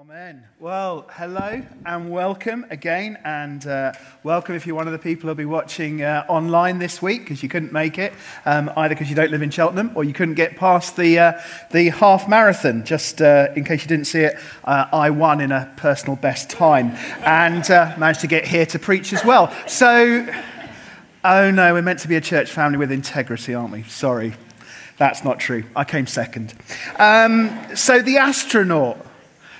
Amen. Well, hello and welcome again, and uh, welcome if you're one of the people who'll be watching uh, online this week because you couldn't make it, um, either because you don't live in Cheltenham or you couldn't get past the uh, the half marathon. Just uh, in case you didn't see it, uh, I won in a personal best time and uh, managed to get here to preach as well. So, oh no, we're meant to be a church family with integrity, aren't we? Sorry. That's not true. I came second. Um, so, the astronaut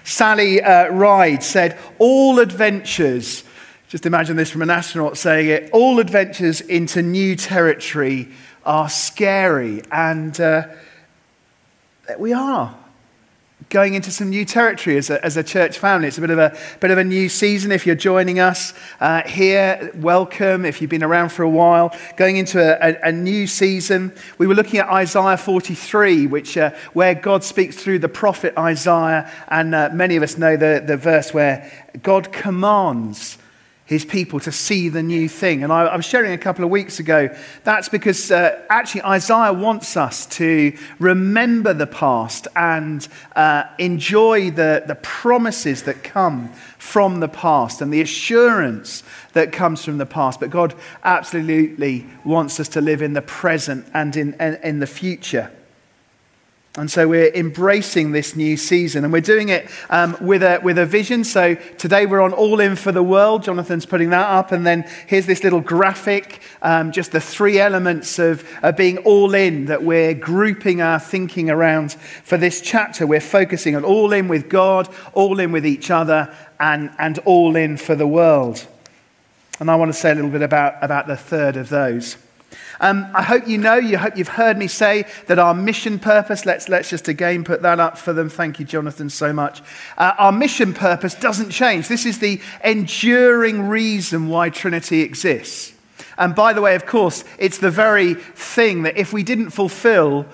Sally uh, Ride said, All adventures, just imagine this from an astronaut saying it, all adventures into new territory are scary. And uh, we are going into some new territory as a, as a church family. It's a bit of a, bit of a new season. If you're joining us uh, here, welcome. If you've been around for a while, going into a, a, a new season. We were looking at Isaiah 43, which, uh, where God speaks through the prophet Isaiah. And uh, many of us know the, the verse where God commands his people to see the new thing. And I, I was sharing a couple of weeks ago, that's because uh, actually Isaiah wants us to remember the past and uh, enjoy the, the promises that come from the past and the assurance that comes from the past. But God absolutely wants us to live in the present and in, in, in the future. And so we're embracing this new season and we're doing it um, with, a, with a vision. So today we're on All In for the World. Jonathan's putting that up. And then here's this little graphic, um, just the three elements of, of being all in that we're grouping our thinking around for this chapter. We're focusing on all in with God, all in with each other, and, and all in for the world. And I want to say a little bit about, about the third of those. Um, I hope you know, you hope you've heard me say that our mission purpose, let's, let's just again put that up for them. Thank you, Jonathan, so much. Uh, our mission purpose doesn't change. This is the enduring reason why Trinity exists. And by the way, of course, it's the very thing that if we didn't fulfill,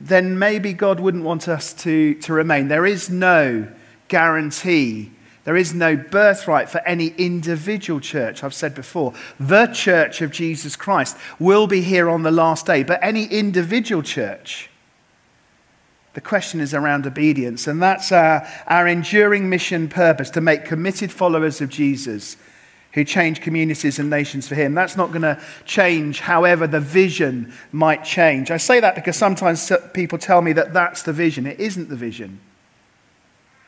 then maybe God wouldn't want us to, to remain. There is no guarantee there is no birthright for any individual church. I've said before, the church of Jesus Christ will be here on the last day, but any individual church, the question is around obedience. And that's our, our enduring mission purpose to make committed followers of Jesus who change communities and nations for him. That's not going to change, however, the vision might change. I say that because sometimes people tell me that that's the vision. It isn't the vision.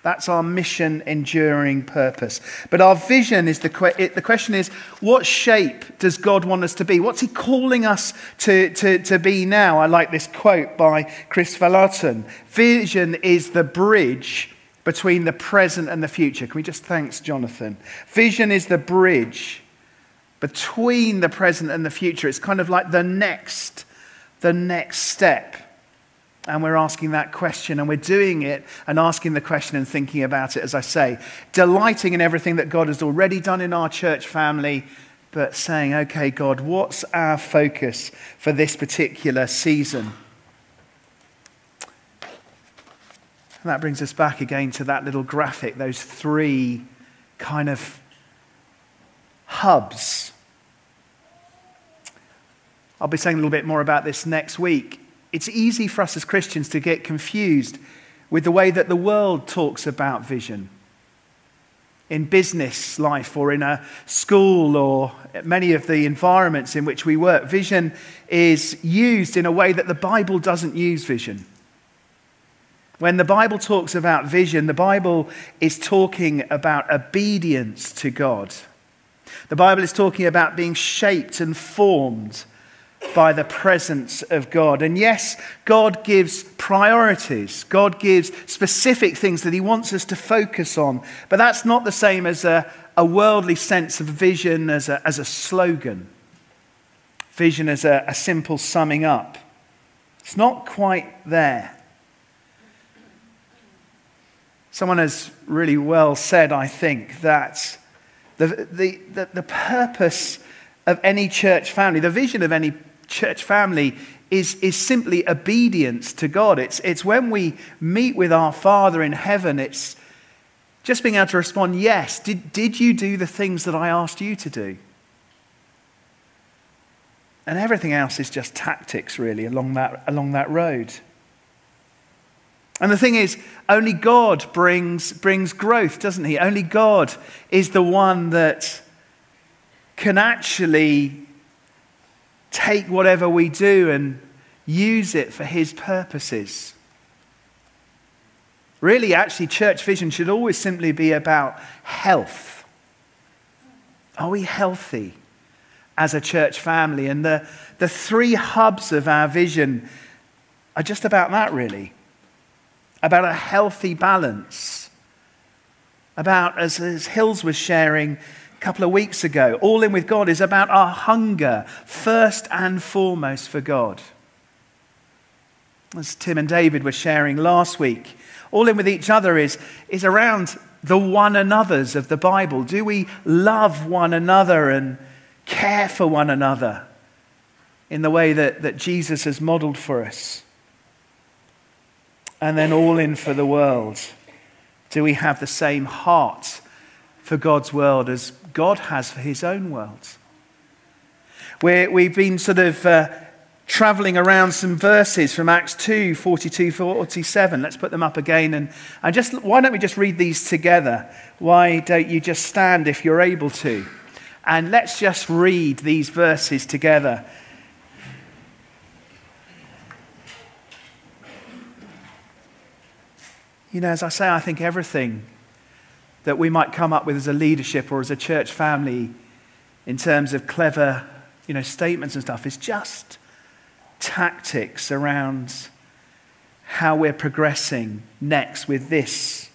That's our mission enduring purpose. But our vision is the, que- the question is what shape does God want us to be? What's He calling us to, to, to be now? I like this quote by Kris Vallotton Vision is the bridge between the present and the future. Can we just thanks Jonathan? Vision is the bridge between the present and the future. It's kind of like the next, the next step. And we're asking that question, and we're doing it and asking the question and thinking about it, as I say, delighting in everything that God has already done in our church family, but saying, okay, God, what's our focus for this particular season? And that brings us back again to that little graphic, those three kind of hubs. I'll be saying a little bit more about this next week it's easy for us as Christians to get confused with the way that the world talks about vision. In business life or in a school or many of the environments in which we work, vision is used in a way that the Bible doesn't use vision. When the Bible talks about vision, the Bible is talking about obedience to God. The Bible is talking about being shaped and formed by the presence of God. And yes, God gives priorities, God gives specific things that He wants us to focus on. But that's not the same as a, a worldly sense of vision as a, as a slogan, vision as a, a simple summing up. It's not quite there. Someone has really well said, I think, that the, the, the, the purpose of any church family, the vision of any church family is, is simply obedience to God. It's, it's when we meet with our Father in heaven, it's just being able to respond, Yes, did, did you do the things that I asked you to do? And everything else is just tactics, really, along that, along that road. And the thing is, only God brings, brings growth, doesn't He? Only God is the one that can actually take whatever we do and use it for His purposes. Really, actually, church vision should always simply be about health. Are we healthy as a church family? And the, the three hubs of our vision are just about that, really about a healthy balance, about, as, as Hills was sharing couple of weeks ago, All In with God is about our hunger, first and foremost, for God. As Tim and David were sharing last week, All In with each other is, is around the one another's of the Bible. Do we love one another and care for one another in the way that, that Jesus has modeled for us? and then all in for the world? Do we have the same heart for God's world as God has for his own world? we have been sort of uh, traveling around some verses from Acts 2 42, 47. Let's put them up again. And, and just, why don't we just read these together? Why don't you just stand if you're able to? And let's just read these verses together. You know, as I say, I think everything that we might come up with as a leadership or as a church family in terms of clever, you know, statements and stuff is just tactics around how we're progressing next with this.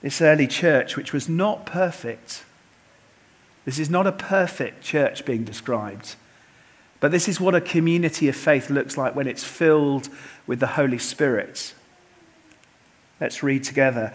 This early church, which was not perfect. This is not a perfect church being described. But this is what a community of faith looks like when it's filled with the Holy Spirit. Let's read together.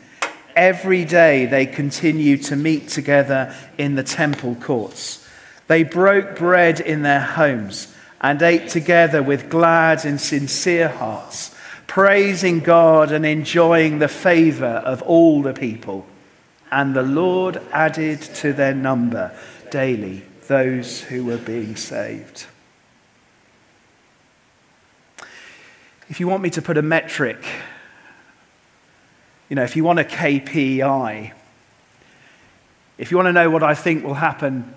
Every day they continued to meet together in the temple courts. They broke bread in their homes and ate together with glad and sincere hearts, praising God and enjoying the favor of all the people. And the Lord added to their number daily those who were being saved. If you want me to put a metric you know, if you want a KPI, if you want to know what I think will happen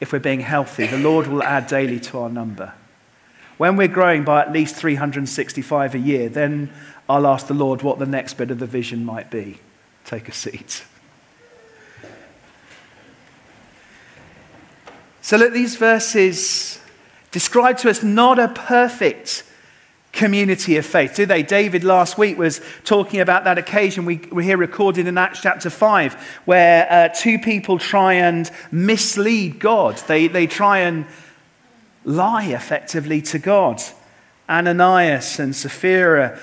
if we're being healthy, the Lord will add daily to our number. When we're growing by at least 365 a year, then I'll ask the Lord what the next bit of the vision might be. Take a seat. So, look, these verses describe to us not a perfect community of faith, do they? David last week was talking about that occasion we, we hear recorded in Acts chapter 5, where uh, two people try and mislead God. They, they try and lie effectively to God. Ananias and Sapphira.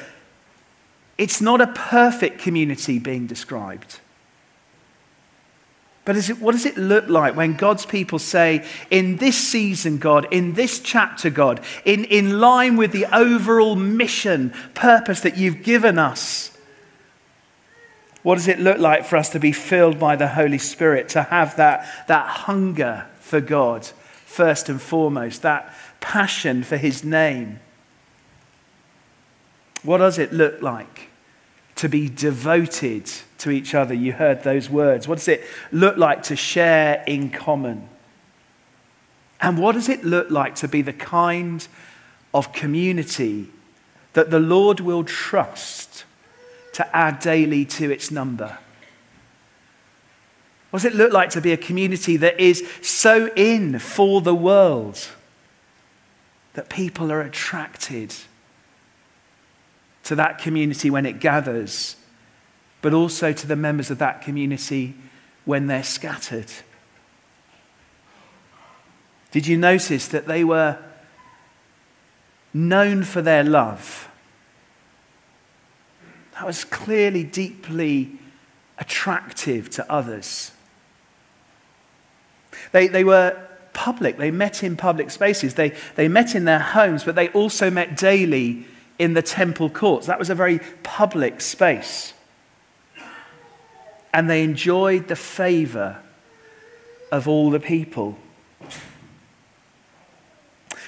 It's not a perfect community being described. But it, what does it look like when God's people say, in this season, God, in this chapter, God, in, in line with the overall mission, purpose that you've given us? What does it look like for us to be filled by the Holy Spirit, to have that, that hunger for God, first and foremost, that passion for His name? What does it look like to be devoted to each other. You heard those words. What does it look like to share in common? And what does it look like to be the kind of community that the Lord will trust to add daily to its number? What does it look like to be a community that is so in for the world that people are attracted to that community when it gathers but also to the members of that community when they're scattered. Did you notice that they were known for their love? That was clearly, deeply attractive to others. They, they were public, they met in public spaces, they, they met in their homes, but they also met daily in the temple courts. That was a very public space. And they enjoyed the favor of all the people.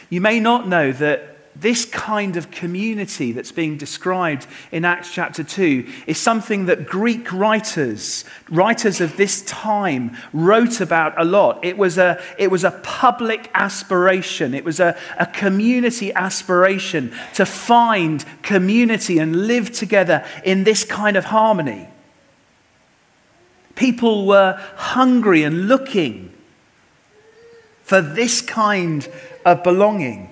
You may not know that this kind of community that's being described in Acts chapter 2 is something that Greek writers, writers of this time, wrote about a lot. It was a, it was a public aspiration, it was a, a community aspiration to find community and live together in this kind of harmony. People were hungry and looking for this kind of belonging.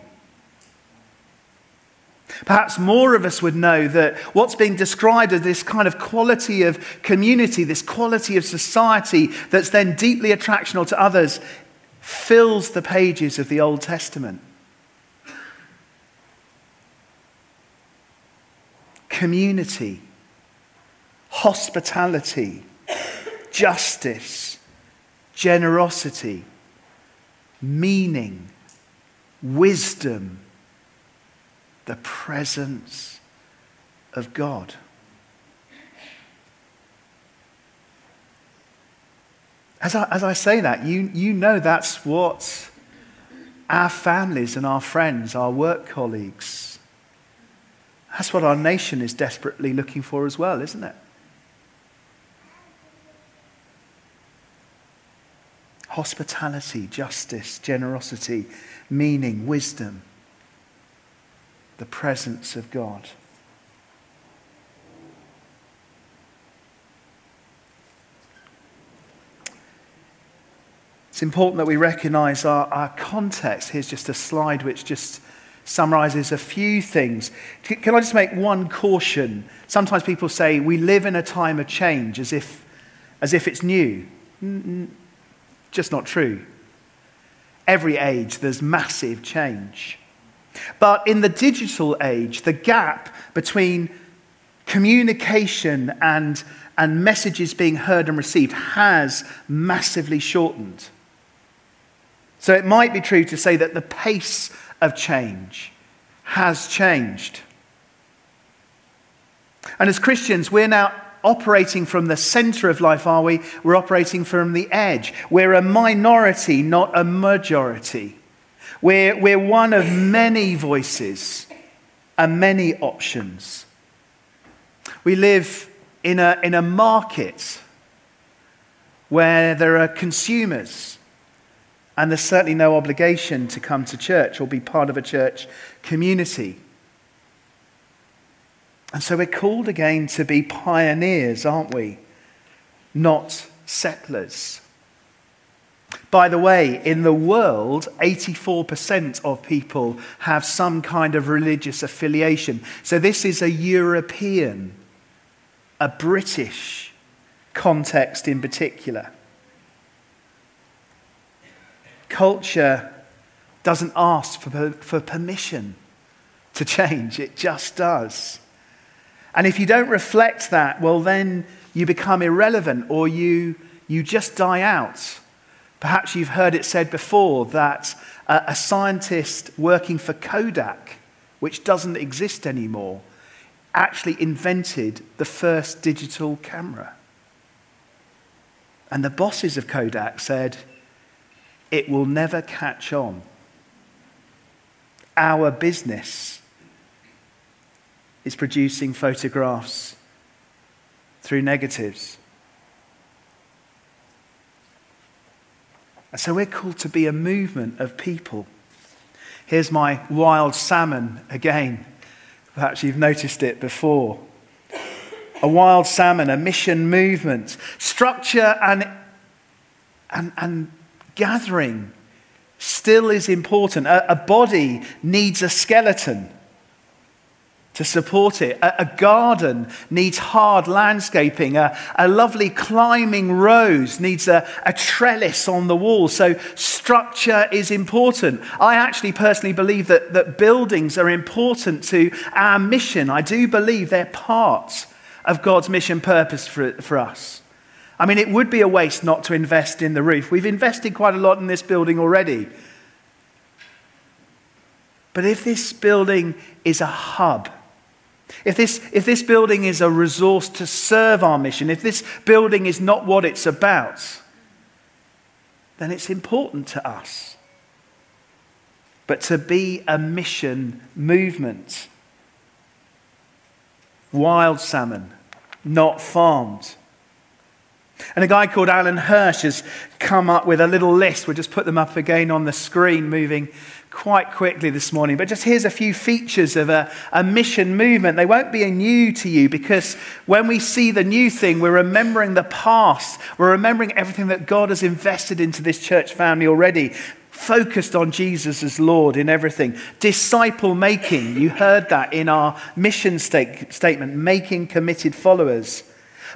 Perhaps more of us would know that what's being described as this kind of quality of community, this quality of society that's then deeply attractional to others, fills the pages of the Old Testament. Community, hospitality, justice, generosity, meaning, wisdom the presence of God. As I, as I say that, you, you know that's what our families and our friends, our work colleagues, that's what our nation is desperately looking for as well, isn't it? Hospitality, justice, generosity, meaning, wisdom the presence of God. It's important that we recognize our, our context. Here's just a slide which just summarizes a few things. Can I just make one caution? Sometimes people say we live in a time of change as if, as if it's new. Just not true. Every age, there's massive change. But in the digital age, the gap between communication and, and messages being heard and received has massively shortened. So it might be true to say that the pace of change has changed. And as Christians, we're now operating from the center of life, are we? We're operating from the edge. We're a minority, not a majority. We're, we're one of many voices and many options. We live in a, in a market where there are consumers, and there's certainly no obligation to come to church or be part of a church community. And so we're called again to be pioneers, aren't we? Not settlers. By the way, in the world, 84% of people have some kind of religious affiliation. So this is a European, a British context in particular. Culture doesn't ask for, for permission to change, it just does. And if you don't reflect that, well, then you become irrelevant or you, you just die out. Perhaps you've heard it said before that a scientist working for Kodak, which doesn't exist anymore, actually invented the first digital camera. And the bosses of Kodak said, it will never catch on. Our business is producing photographs through negatives. And so we're called to be a movement of people. Here's my wild salmon again. Perhaps you've noticed it before. A wild salmon, a mission movement, structure and, and, and gathering still is important. A, a body needs a skeleton to support it. A, a, garden needs hard landscaping. A, a lovely climbing rose needs a, a trellis on the wall. So, structure is important. I actually personally believe that, that buildings are important to our mission. I do believe they're part of God's mission purpose for, for us. I mean, it would be a waste not to invest in the roof. We've invested quite a lot in this building already. But if this building is a hub, if this, if this building is a resource to serve our mission, if this building is not what it's about, then it's important to us. But to be a mission movement, wild salmon, not farmed. And a guy called Alan Hirsch has come up with a little list. We'll just put them up again on the screen, moving quite quickly this morning. But just here's a few features of a, a mission movement. They won't be new to you because when we see the new thing, we're remembering the past. We're remembering everything that God has invested into this church family already focused on Jesus as Lord in everything. Disciple making, you heard that in our mission statement, making committed followers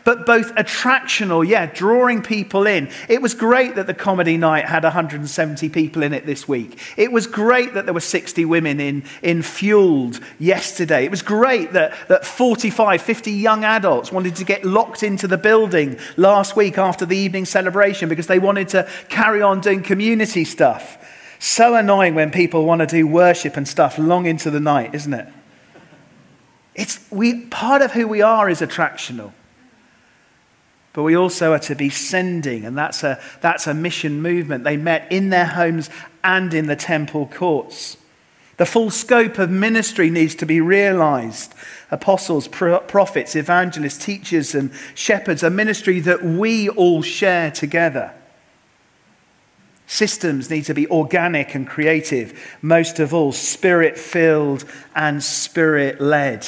but both attractional, yeah, drawing people in. It was great that the comedy night had 170 people in it this week. It was great that there were 60 women in, in Fueled yesterday. It was great that, that 45, 50 young adults wanted to get locked into the building last week after the evening celebration because they wanted to carry on doing community stuff. So annoying when people want to do worship and stuff long into the night, isn't it? It's, we, part of who we are is attractional but we also are to be sending, and that's a, that's a mission movement. They met in their homes and in the temple courts. The full scope of ministry needs to be realized. Apostles, prophets, evangelists, teachers, and shepherds, a ministry that we all share together. Systems need to be organic and creative, most of all, spirit filled and spirit led.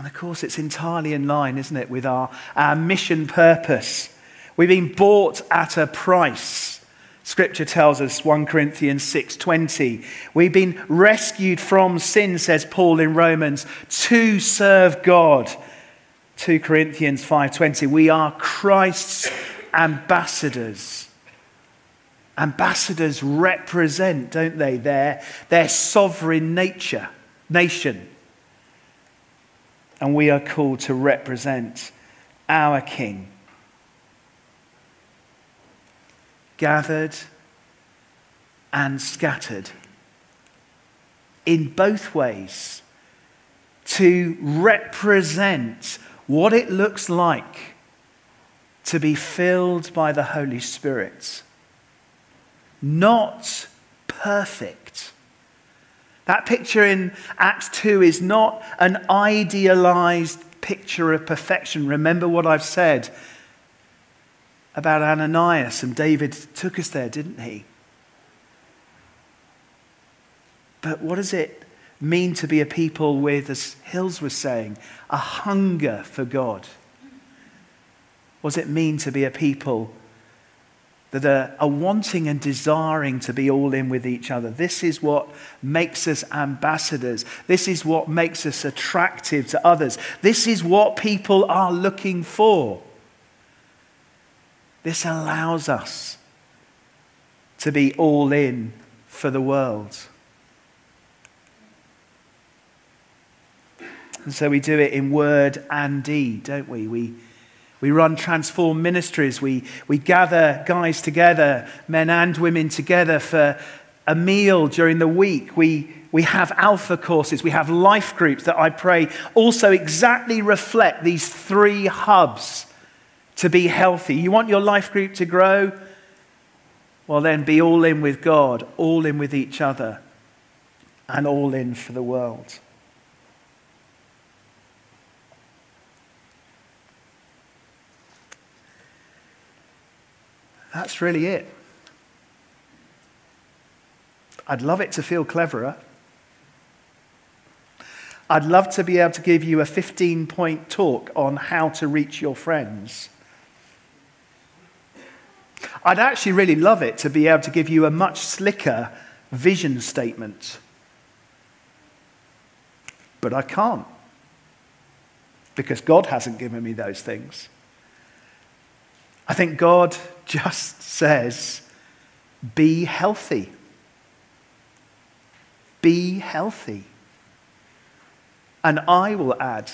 And of course, it's entirely in line, isn't it, with our, our mission purpose. We've been bought at a price. Scripture tells us 1 Corinthians 6:20. We've been rescued from sin says Paul in Romans to serve God. 2 Corinthians 5:20. We are Christ's ambassadors. Ambassadors represent, don't they, their, their sovereign nature, nation and we are called to represent our King. Gathered and scattered in both ways to represent what it looks like to be filled by the Holy Spirit. Not perfect that picture in Acts 2 is not an idealized picture of perfection. Remember what I've said about Ananias, and David took us there, didn't he? But what does it mean to be a people with, as Hills was saying, a hunger for God? What does it mean to be a people that are, are, wanting and desiring to be all in with each other. This is what makes us ambassadors. This is what makes us attractive to others. This is what people are looking for. This allows us to be all in for the world. And so we do it in word and deed, don't we? We we run transform ministries. We, we gather guys together, men and women together for a meal during the week. We, we have alpha courses. We have life groups that I pray also exactly reflect these three hubs to be healthy. You want your life group to grow? Well, then be all in with God, all in with each other, and all in for the world. That's really it. I'd love it to feel cleverer. I'd love to be able to give you a 15 point talk on how to reach your friends. I'd actually really love it to be able to give you a much slicker vision statement. But I can't because God hasn't given me those things. I think God just says, be healthy. Be healthy. And I will add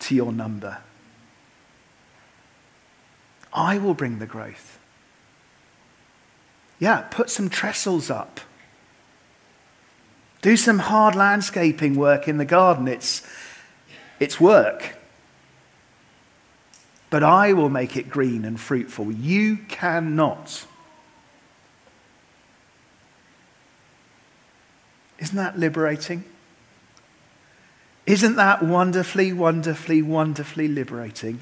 to your number. I will bring the growth. Yeah, put some trestles up. Do some hard landscaping work in the garden. It's, it's work. But I will make it green and fruitful. You cannot. Isn't that liberating? Isn't that wonderfully, wonderfully, wonderfully liberating?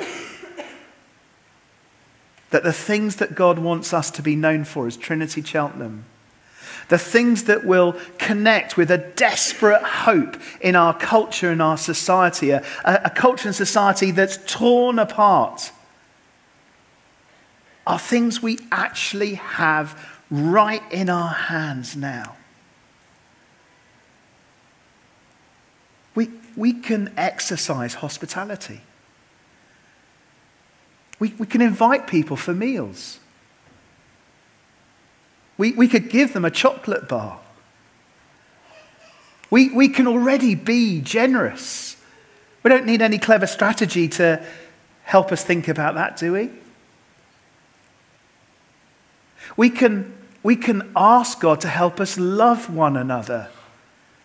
that the things that God wants us to be known for as Trinity Cheltenham, the things that will connect with a desperate hope in our culture and our society, a, a culture and society that's torn apart, are things we actually have right in our hands now. We, we can exercise hospitality. We, we can invite people for meals. We, we could give them a chocolate bar. We, we can already be generous. We don't need any clever strategy to help us think about that, do we? We can, we can ask God to help us love one another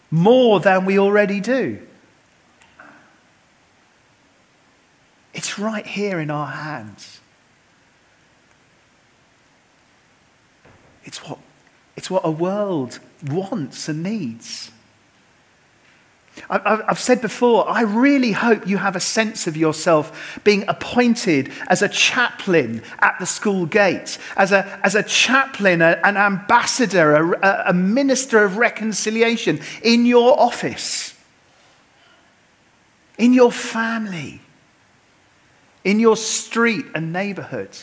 more than we already do. It's right here in our hands. It's what, it's what a world wants and needs. I've said before, I really hope you have a sense of yourself being appointed as a chaplain at the school gate, as a, as a chaplain, a, an ambassador, a, a minister of reconciliation in your office, in your family, in your street and neighborhood.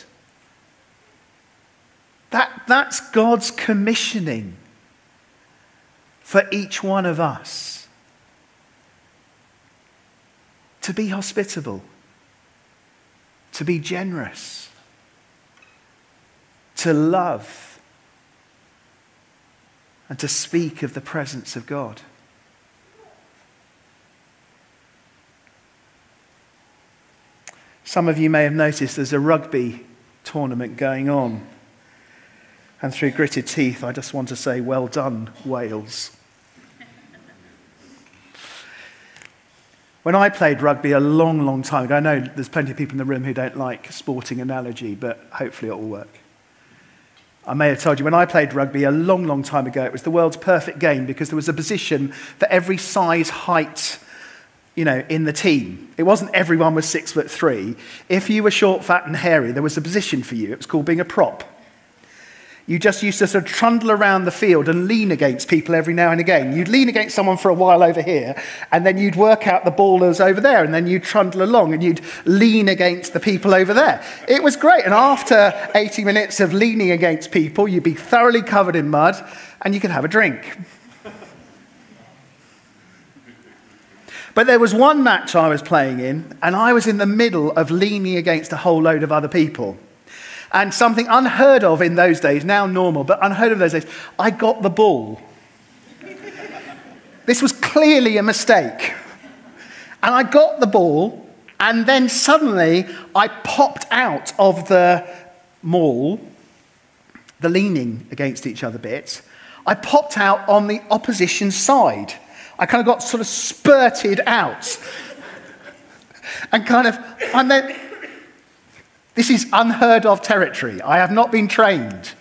That, that's God's commissioning for each one of us to be hospitable, to be generous, to love, and to speak of the presence of God. Some of you may have noticed there's a rugby tournament going on. And through gritted teeth, I just want to say, well done, Wales. When I played rugby a long, long time ago, I know there's plenty of people in the room who don't like sporting analogy, but hopefully it will work. I may have told you when I played rugby a long, long time ago, it was the world's perfect game because there was a position for every size, height, you know, in the team. It wasn't everyone was six foot three. If you were short, fat, and hairy, there was a position for you. It was called being a prop. You just used to sort of trundle around the field and lean against people every now and again. You'd lean against someone for a while over here, and then you'd work out the ballers over there, and then you'd trundle along and you'd lean against the people over there. It was great. And after 80 minutes of leaning against people, you'd be thoroughly covered in mud, and you could have a drink. But there was one match I was playing in, and I was in the middle of leaning against a whole load of other people. And something unheard of in those days, now normal, but unheard of in those days, I got the ball. this was clearly a mistake. And I got the ball, and then suddenly I popped out of the maul, the leaning against each other bit. I popped out on the opposition side. I kind of got sort of spurted out. and kind of, and then, this is unheard of territory. I have not been trained.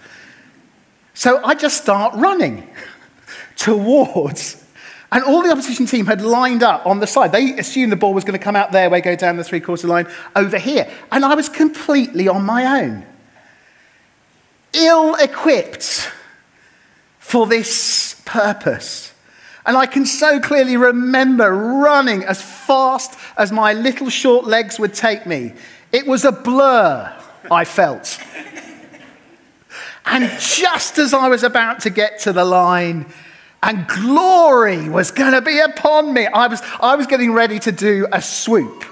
So I just start running towards, and all the opposition team had lined up on the side. They assumed the ball was going to come out their way, go down the three quarter line over here. And I was completely on my own, ill equipped for this purpose. And I can so clearly remember running as fast as my little short legs would take me. It was a blur, I felt. and just as I was about to get to the line, and glory was going to be upon me, I was, I was getting ready to do a swoop,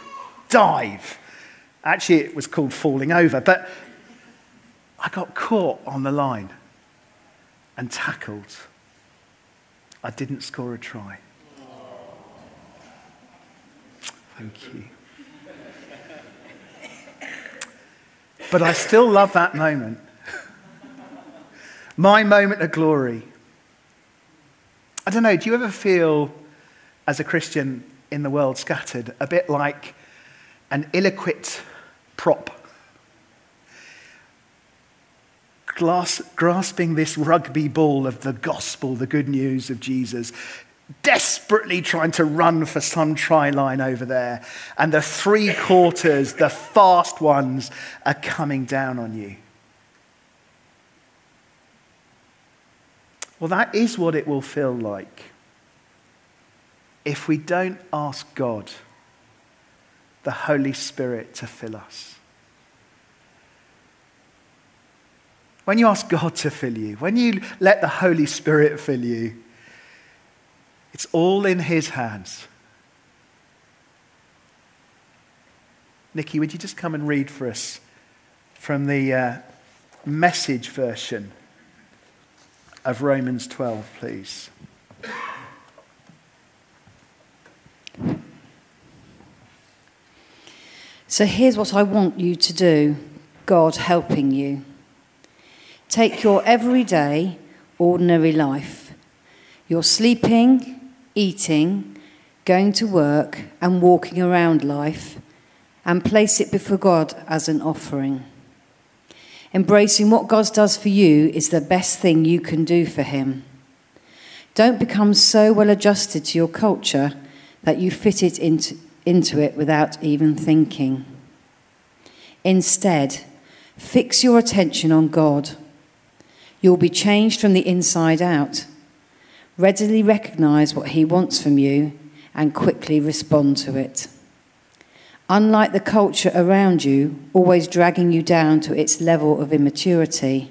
dive. Actually, it was called falling over, but I got caught on the line and tackled. I didn't score a try. Thank you. But I still love that moment. My moment of glory. I don't know, do you ever feel, as a Christian in the world scattered, a bit like an ill equipped prop? Glass, grasping this rugby ball of the gospel, the good news of Jesus, desperately trying to run for some try line over there, and the three quarters, the fast ones, are coming down on you. Well, that is what it will feel like if we don't ask God, the Holy Spirit, to fill us. When you ask God to fill you, when you let the Holy Spirit fill you, it's all in His hands. Nikki, would you just come and read for us from the uh, message version of Romans 12, please? So here's what I want you to do God helping you. Take your everyday, ordinary life. You're sleeping, eating, going to work, and walking around life, and place it before God as an offering. Embracing what God does for you is the best thing you can do for Him. Don't become so well adjusted to your culture that you fit it into, into it without even thinking. Instead, fix your attention on God. You'll be changed from the inside out. Readily recognize what He wants from you and quickly respond to it. Unlike the culture around you, always dragging you down to its level of immaturity,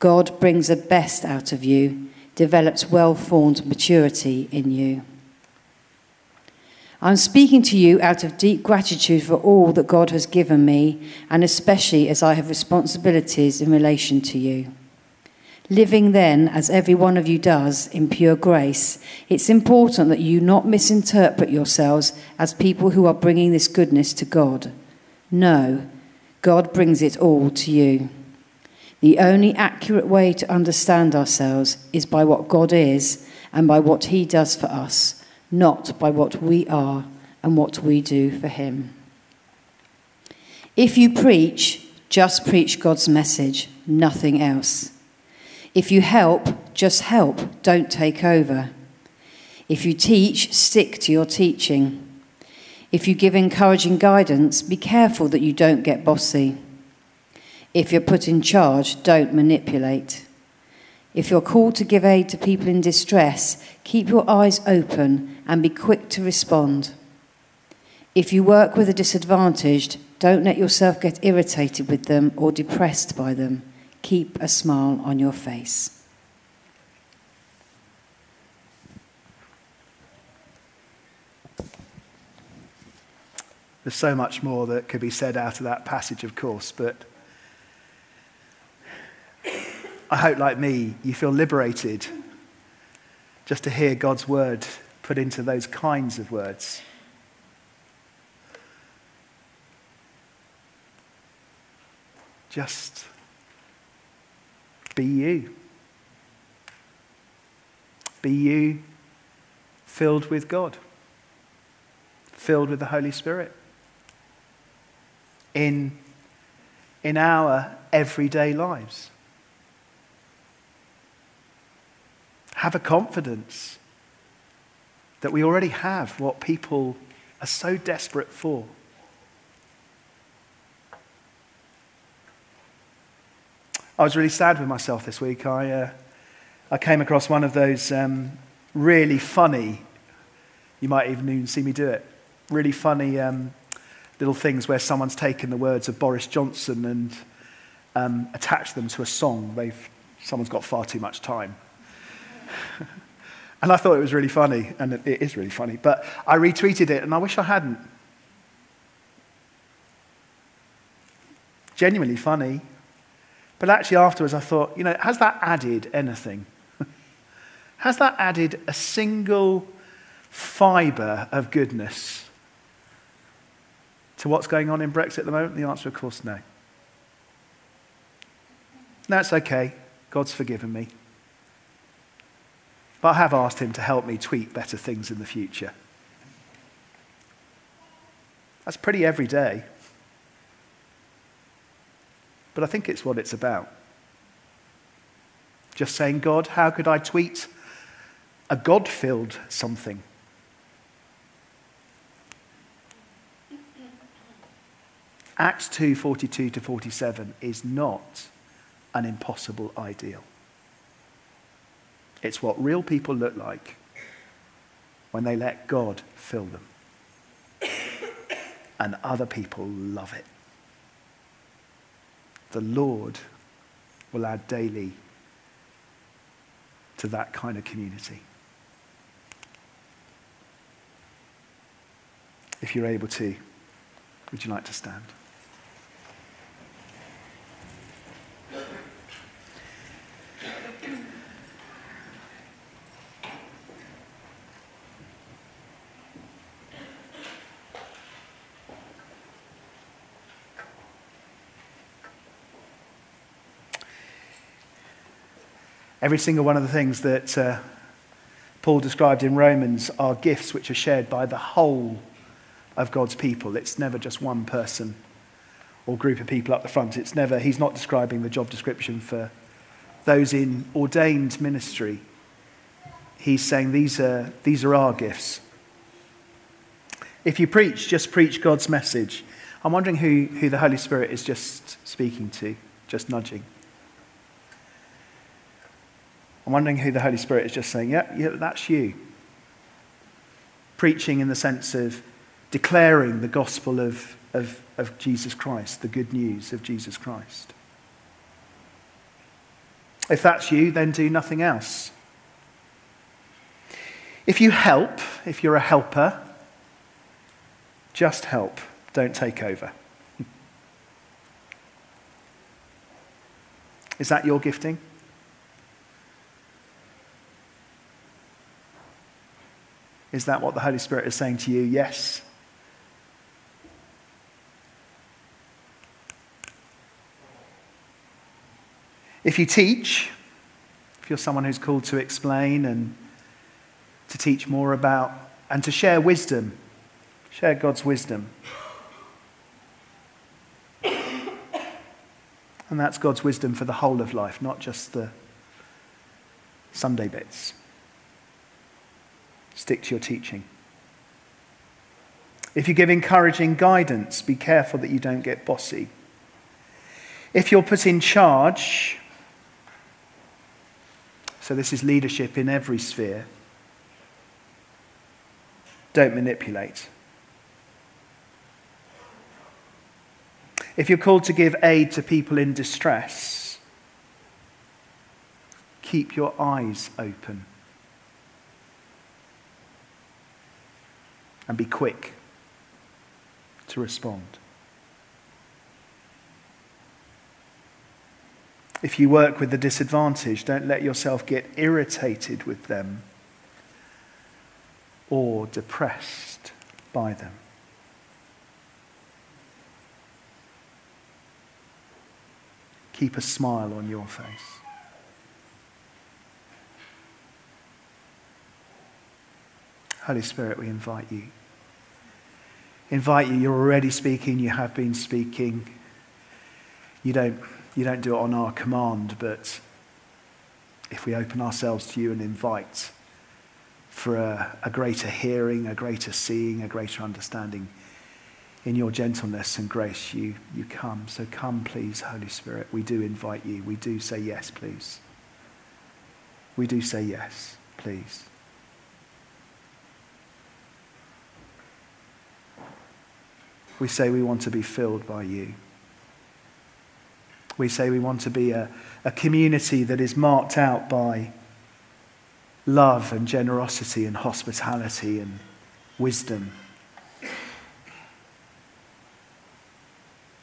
God brings the best out of you, develops well formed maturity in you. I'm speaking to you out of deep gratitude for all that God has given me, and especially as I have responsibilities in relation to you. Living then, as every one of you does, in pure grace, it's important that you not misinterpret yourselves as people who are bringing this goodness to God. No, God brings it all to you. The only accurate way to understand ourselves is by what God is and by what He does for us, not by what we are and what we do for Him. If you preach, just preach God's message, nothing else. If you help, just help, don't take over. If you teach, stick to your teaching. If you give encouraging guidance, be careful that you don't get bossy. If you're put in charge, don't manipulate. If you're called to give aid to people in distress, keep your eyes open and be quick to respond. If you work with the disadvantaged, don't let yourself get irritated with them or depressed by them keep a smile on your face. There's so much more that could be said out of that passage, of course, but I hope, like me, you feel liberated just to hear God's word put into those kinds of words. Just be you. Be you filled with God, filled with the Holy Spirit. In, in our everyday lives. Have a confidence that we already have what people are so desperate for. I was really sad with myself this week. I, uh, I came across one of those um, really funny, you might even see me do it, really funny um, little things where someone's taken the words of Boris Johnson and um, attached them to a song. They've, someone's got far too much time. and I thought it was really funny, and it, it is really funny. But I retweeted it, and I wish I hadn't. Genuinely funny. But actually, afterwards, I thought, you know, has that added anything? has that added a single fibre of goodness to what's going on in Brexit at the moment? The answer, of course, no. That's okay. God's forgiven me. But I have asked him to help me tweet better things in the future. That's pretty everyday. But I think it's what it's about. Just saying, God, how could I tweet a God filled something? Acts 2 42 to 47 is not an impossible ideal. It's what real people look like when they let God fill them. And other people love it. The Lord will add daily to that kind of community. If you're able to, would you like to stand? Every single one of the things that uh, Paul described in Romans are gifts which are shared by the whole of God's people. It's never just one person or group of people up the front. It's never, he's not describing the job description for those in ordained ministry. He's saying these are, these are our gifts. If you preach, just preach God's message. I'm wondering who, who the Holy Spirit is just speaking to, just nudging. I'm wondering who the Holy Spirit is just saying, yeah, yeah, that's you. Preaching in the sense of declaring the gospel of, of, of Jesus Christ, the good news of Jesus Christ. If that's you, then do nothing else. If you help, if you're a helper, just help, don't take over. Is that your gifting? Is that what the Holy Spirit is saying to you? Yes. If you teach, if you're someone who's called to explain and to teach more about and to share wisdom, share God's wisdom. And that's God's wisdom for the whole of life, not just the Sunday bits. Stick to your teaching. If you give encouraging guidance, be careful that you don't get bossy. If you're put in charge, so this is leadership in every sphere, don't manipulate. If you're called to give aid to people in distress, keep your eyes open. And be quick to respond. If you work with the disadvantaged, don't let yourself get irritated with them or depressed by them. Keep a smile on your face. Holy Spirit, we invite you. Invite you. You're already speaking. You have been speaking. You don't, you don't do it on our command, but if we open ourselves to you and invite for a, a greater hearing, a greater seeing, a greater understanding, in your gentleness and grace, you, you come. So come, please, Holy Spirit. We do invite you. We do say yes, please. We do say yes, please. We say we want to be filled by you. We say we want to be a, a community that is marked out by love and generosity and hospitality and wisdom.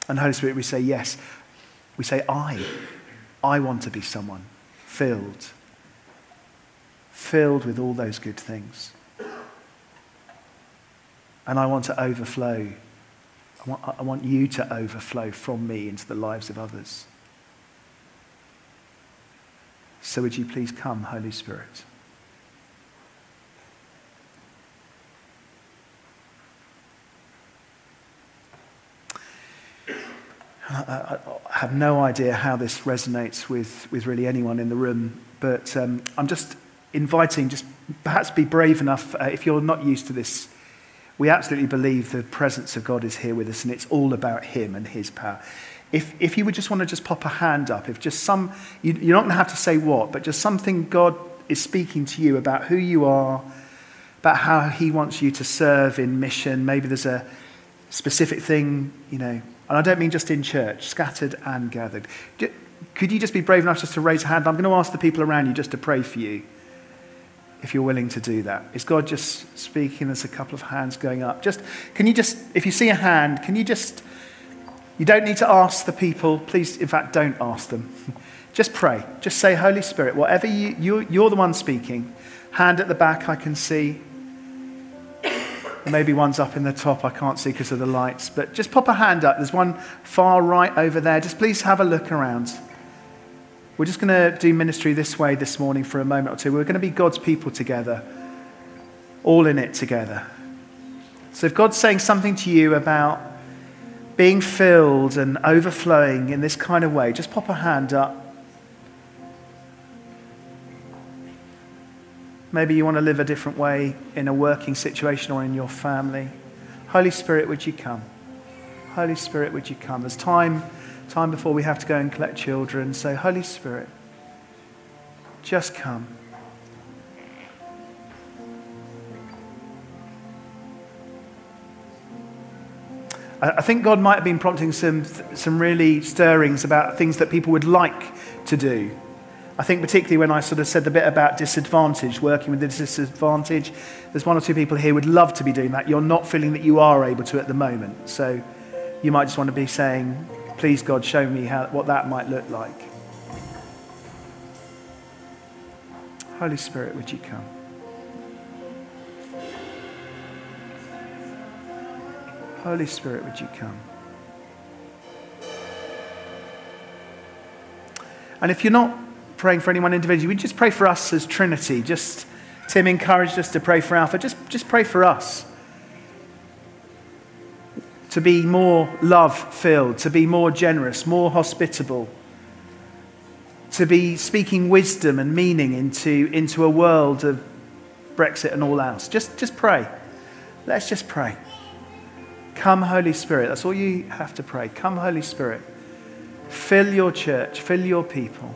And Holy Spirit, we say yes. We say, I. I want to be someone filled, filled with all those good things. And I want to overflow I want, I want you to overflow from me into the lives of others. So would you please come, Holy Spirit? I, have no idea how this resonates with, with really anyone in the room, but um, I'm just inviting, just perhaps be brave enough uh, if you're not used to this. We absolutely believe the presence of God is here with us, and it's all about Him and His power. If, if you would just want to just pop a hand up, if just some, you, you're not going to have to say what, but just something God is speaking to you about who you are, about how He wants you to serve in mission. Maybe there's a specific thing, you know, and I don't mean just in church, scattered and gathered. Could you just be brave enough just to raise a hand? I'm going to ask the people around you just to pray for you if you're willing to do that. Is God just speaking? There's a couple of hands going up. Just, can you just, if you see a hand, can you just, you don't need to ask the people. Please, in fact, don't ask them. just pray. Just say, Holy Spirit, whatever you, you, you're the one speaking. Hand at the back, I can see. Maybe one's up in the top, I can't see because of the lights. But just pop a hand up. There's one far right over there. Just please have a look around. We're just going to do ministry this way this morning for a moment or two. We're going to be God's people together, all in it together. So if God's saying something to you about being filled and overflowing in this kind of way, just pop a hand up. Maybe you want to live a different way in a working situation or in your family. Holy Spirit, would you come? Holy Spirit, would you come? There's time, time before we have to go and collect children. So, Holy Spirit, just come. I think God might have been prompting some, some really stirrings about things that people would like to do. I think particularly when I sort of said the bit about disadvantage, working with the disadvantage, there's one or two people here would love to be doing that. You're not feeling that you are able to at the moment. So you might just want to be saying, please God, show me how, what that might look like. Holy Spirit, would you come? Holy Spirit, would you come? And if you're not praying for anyone individually. We just pray for us as Trinity. Just Tim encouraged us to pray for Alpha. Just, just pray for us. To be more love filled, to be more generous, more hospitable, to be speaking wisdom and meaning into, into a world of Brexit and all else. Just, just pray. Let's just pray. Come, Holy Spirit. That's all you have to pray. Come, Holy Spirit. Fill your church, fill your people.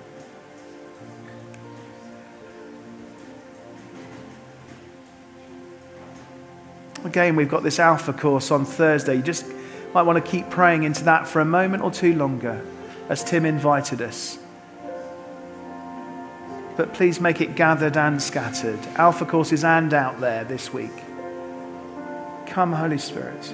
Again, we've got this Alpha course on Thursday. You just might want to keep praying into that for a moment or two longer as Tim invited us. But please make it gathered and scattered. Alpha courses and out there this week. Come, Holy Spirit.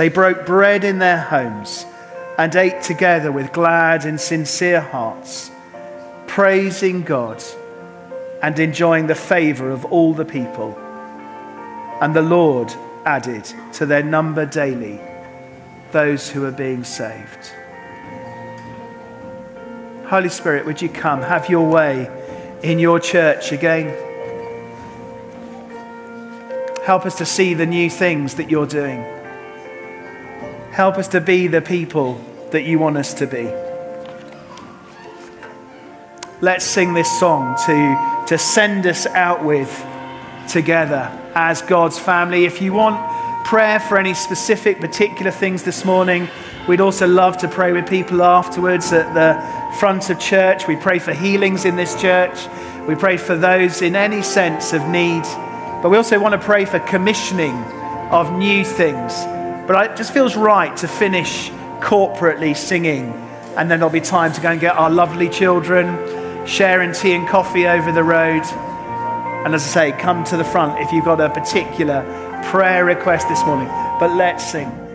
They broke bread in their homes and ate together with glad and sincere hearts, praising God and enjoying the favor of all the people. And the Lord added to their number daily those who are being saved. Holy Spirit, would you come, have your way in your church again? Help us to see the new things that you're doing. Help us to be the people that you want us to be. Let's sing this song to, to send us out with together as God's family. If you want prayer for any specific, particular things this morning, we'd also love to pray with people afterwards at the front of church. We pray for healings in this church. We pray for those in any sense of need But we also want to pray for commissioning of new things. But it just feels right to finish corporately singing. And then there'll be time to go and get our lovely children, sharing tea and coffee over the road. And as I say, come to the front if you've got a particular prayer request this morning. But let's sing.